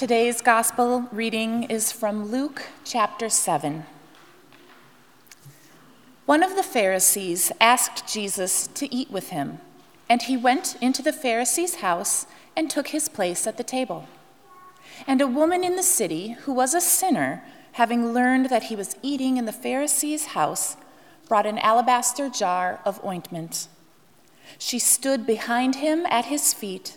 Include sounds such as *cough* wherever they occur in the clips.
Today's gospel reading is from Luke chapter 7. One of the Pharisees asked Jesus to eat with him, and he went into the Pharisee's house and took his place at the table. And a woman in the city, who was a sinner, having learned that he was eating in the Pharisee's house, brought an alabaster jar of ointment. She stood behind him at his feet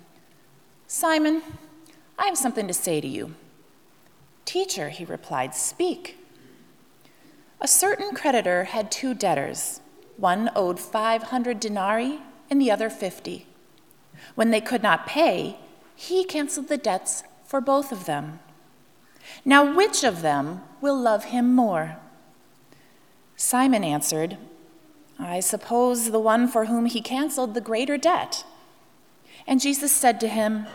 Simon, I have something to say to you. Teacher, he replied, speak. A certain creditor had two debtors. One owed 500 denarii and the other 50. When they could not pay, he canceled the debts for both of them. Now, which of them will love him more? Simon answered, I suppose the one for whom he canceled the greater debt. And Jesus said to him,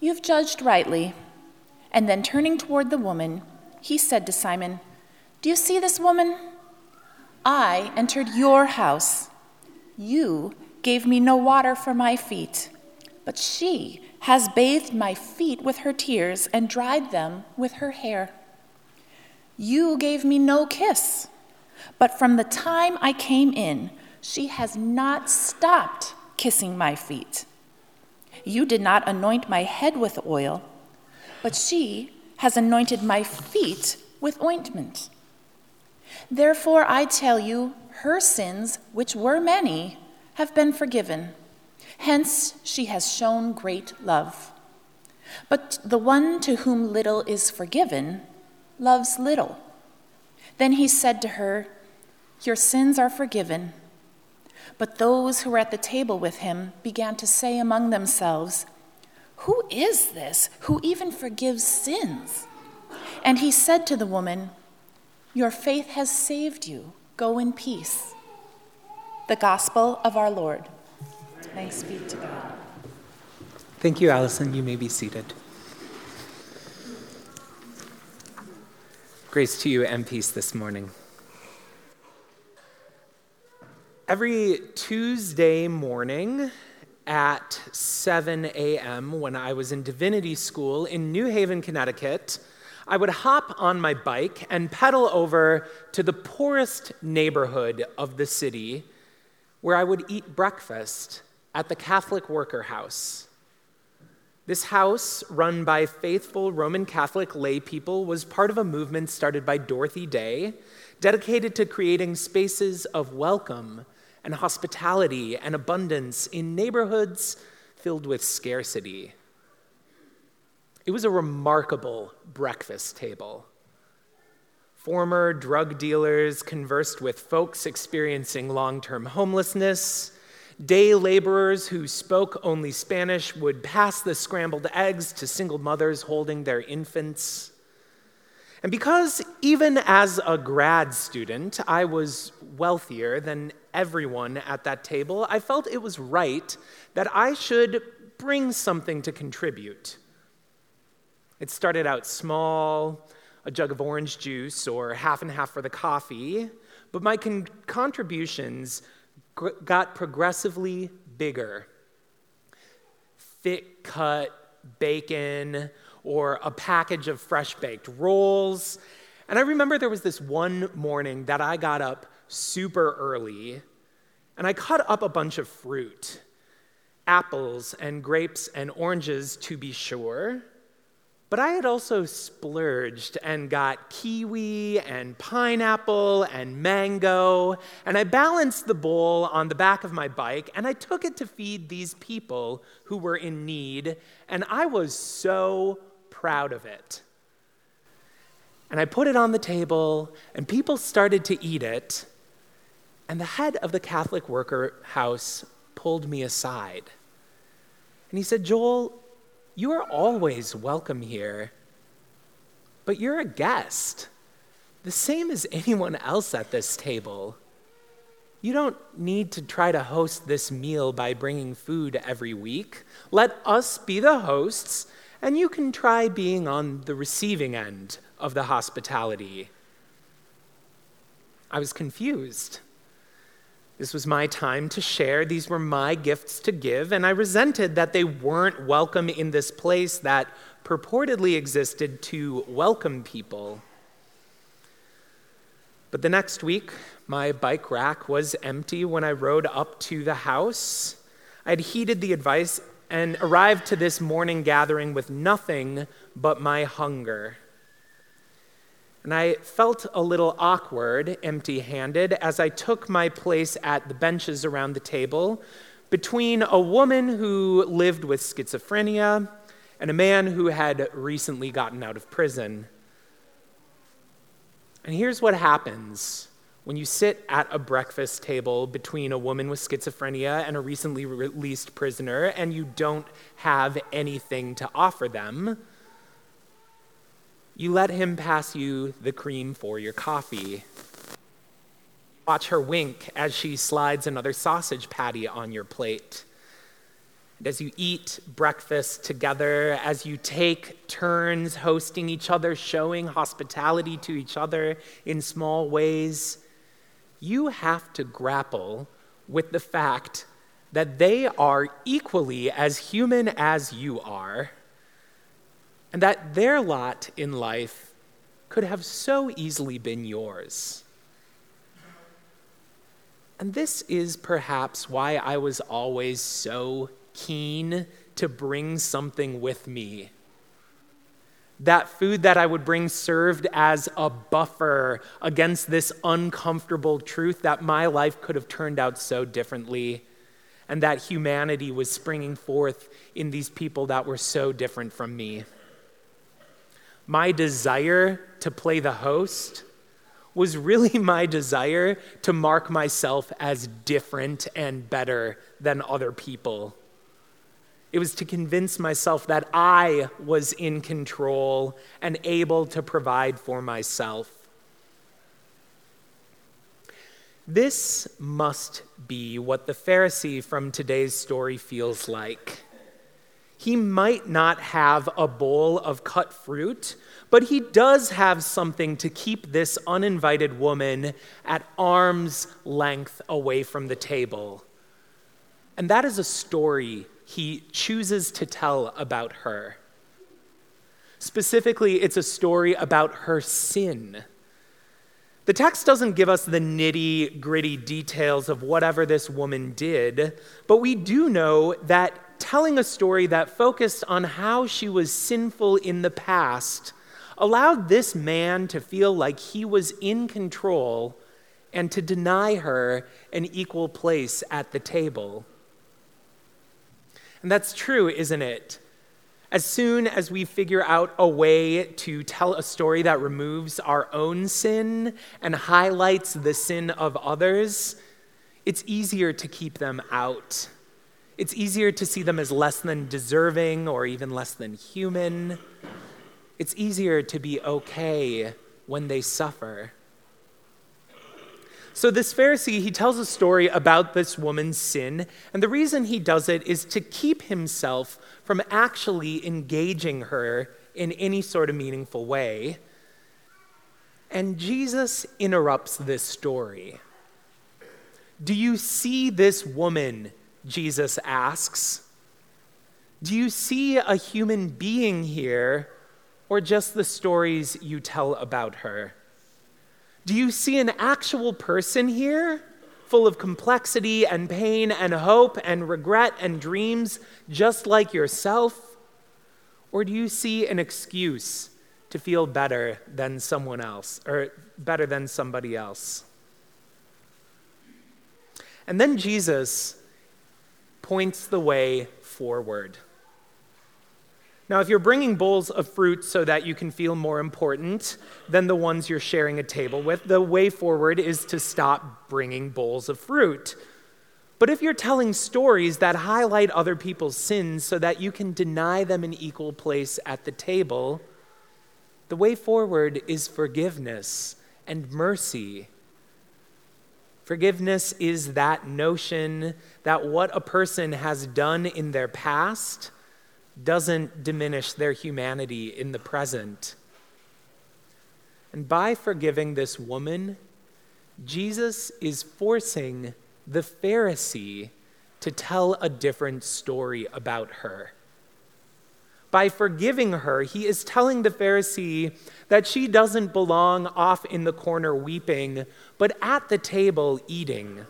You've judged rightly. And then turning toward the woman, he said to Simon, Do you see this woman? I entered your house. You gave me no water for my feet, but she has bathed my feet with her tears and dried them with her hair. You gave me no kiss, but from the time I came in, she has not stopped kissing my feet. You did not anoint my head with oil, but she has anointed my feet with ointment. Therefore, I tell you, her sins, which were many, have been forgiven. Hence, she has shown great love. But the one to whom little is forgiven loves little. Then he said to her, Your sins are forgiven. But those who were at the table with him began to say among themselves, Who is this who even forgives sins? And he said to the woman, Your faith has saved you. Go in peace. The Gospel of our Lord. Thanks be to God. Thank you, Allison. You may be seated. Grace to you and peace this morning. Every Tuesday morning at 7 a.m., when I was in divinity school in New Haven, Connecticut, I would hop on my bike and pedal over to the poorest neighborhood of the city where I would eat breakfast at the Catholic Worker House. This house, run by faithful Roman Catholic lay people, was part of a movement started by Dorothy Day, dedicated to creating spaces of welcome and hospitality and abundance in neighborhoods filled with scarcity. It was a remarkable breakfast table. Former drug dealers conversed with folks experiencing long term homelessness. Day laborers who spoke only Spanish would pass the scrambled eggs to single mothers holding their infants. And because even as a grad student, I was wealthier than everyone at that table, I felt it was right that I should bring something to contribute. It started out small, a jug of orange juice or half and half for the coffee, but my con- contributions gr- got progressively bigger. Thick cut bacon, or a package of fresh baked rolls. And I remember there was this one morning that I got up super early and I cut up a bunch of fruit apples and grapes and oranges, to be sure. But I had also splurged and got kiwi and pineapple and mango, and I balanced the bowl on the back of my bike and I took it to feed these people who were in need, and I was so proud of it. And I put it on the table, and people started to eat it. And the head of the Catholic worker house pulled me aside. And he said, Joel, You are always welcome here, but you're a guest, the same as anyone else at this table. You don't need to try to host this meal by bringing food every week. Let us be the hosts, and you can try being on the receiving end of the hospitality. I was confused. This was my time to share. These were my gifts to give, and I resented that they weren't welcome in this place that purportedly existed to welcome people. But the next week, my bike rack was empty when I rode up to the house. I had heeded the advice and arrived to this morning gathering with nothing but my hunger. And I felt a little awkward, empty handed, as I took my place at the benches around the table between a woman who lived with schizophrenia and a man who had recently gotten out of prison. And here's what happens when you sit at a breakfast table between a woman with schizophrenia and a recently released prisoner and you don't have anything to offer them you let him pass you the cream for your coffee. Watch her wink as she slides another sausage patty on your plate. And as you eat breakfast together, as you take turns hosting each other, showing hospitality to each other in small ways, you have to grapple with the fact that they are equally as human as you are and that their lot in life could have so easily been yours. And this is perhaps why I was always so keen to bring something with me. That food that I would bring served as a buffer against this uncomfortable truth that my life could have turned out so differently, and that humanity was springing forth in these people that were so different from me my desire to play the host was really *laughs* my desire to mark myself as different and better than other people. It was to convince myself that I was in control and able to provide for myself. This must be what the Pharisee from today's story feels like. He might not have a bowl of cut fruit, but he does have something to keep this uninvited woman at arm's length away from the table. And that is a story he chooses to tell about her. Specifically, it's a story about her sin. The text doesn't give us the nitty gritty details of whatever this woman did, but we do know that telling a story that focused on how she was sinful in the past allowed this man to feel like he was in control and to deny her an equal place at the table. And that's true, isn't it? As soon as we figure out a way to tell a story that removes our own sin and highlights the sin of others, it's easier to keep them out. It's easier to see them as less than deserving or even less than human. It's easier to be okay when they suffer. So, this Pharisee, he tells a story about this woman's sin, and the reason he does it is to keep himself from actually engaging her in any sort of meaningful way. And Jesus interrupts this story. Do you see this woman Jesus asks. Do you see a human being here, or just the stories you tell about her? Do you see an actual person here, full of complexity and pain and hope and regret and dreams, just like yourself? Or do you see an excuse to feel better than someone else, or better than somebody else? And then Jesus points the way forward. Now, if you're bringing bowls of fruit so that you can feel more important than the ones you're sharing a table with, the way forward is to stop bringing bowls of fruit. But if you're telling stories that highlight other people's sins so that you can deny them an equal place at the table, the way forward is forgiveness and mercy. Forgiveness is that notion that what a person has done in their past doesn't diminish their humanity in the present. And by forgiving this woman, Jesus is forcing the Pharisee to tell a different story about her. By forgiving her, he is telling the Pharisee that she doesn't belong off in the corner weeping, but at the table eating.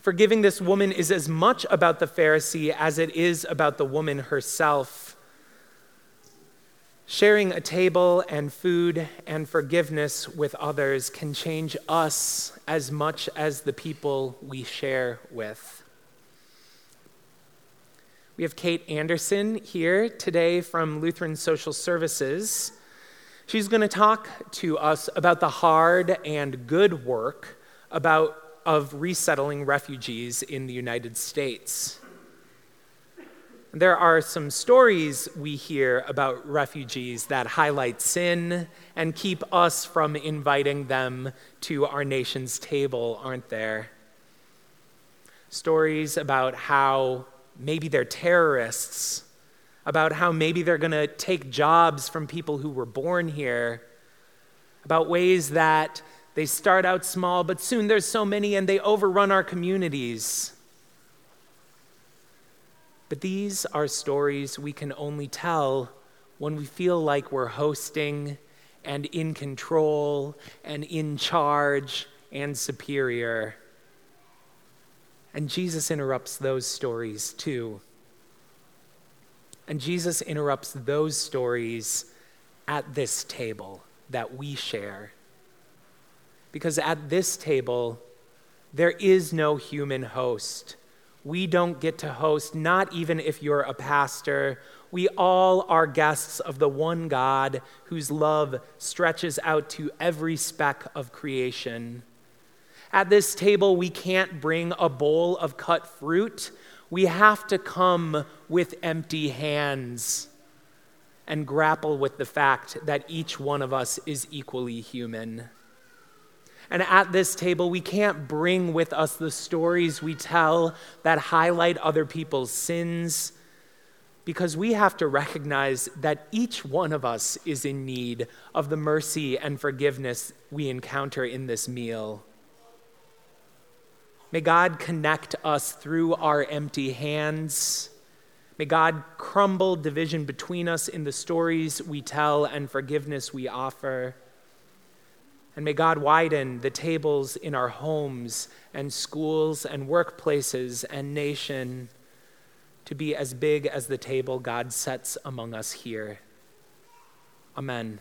Forgiving this woman is as much about the Pharisee as it is about the woman herself. Sharing a table and food and forgiveness with others can change us as much as the people we share with. We have Kate Anderson here today from Lutheran Social Services. She's going to talk to us about the hard and good work about, of resettling refugees in the United States. There are some stories we hear about refugees that highlight sin and keep us from inviting them to our nation's table, aren't there? Stories about how maybe they're terrorists, about how maybe they're going to take jobs from people who were born here, about ways that they start out small, but soon there's so many and they overrun our communities. But these are stories we can only tell when we feel like we're hosting and in control and in charge and superior. And Jesus interrupts those stories too. And Jesus interrupts those stories at this table that we share. Because at this table, there is no human host we don't get to host, not even if you're a pastor. We all are guests of the one God whose love stretches out to every speck of creation. At this table, we can't bring a bowl of cut fruit. We have to come with empty hands and grapple with the fact that each one of us is equally human. And at this table, we can't bring with us the stories we tell that highlight other people's sins because we have to recognize that each one of us is in need of the mercy and forgiveness we encounter in this meal. May God connect us through our empty hands. May God crumble division between us in the stories we tell and forgiveness we offer. And may God widen the tables in our homes and schools and workplaces and nation to be as big as the table God sets among us here. Amen.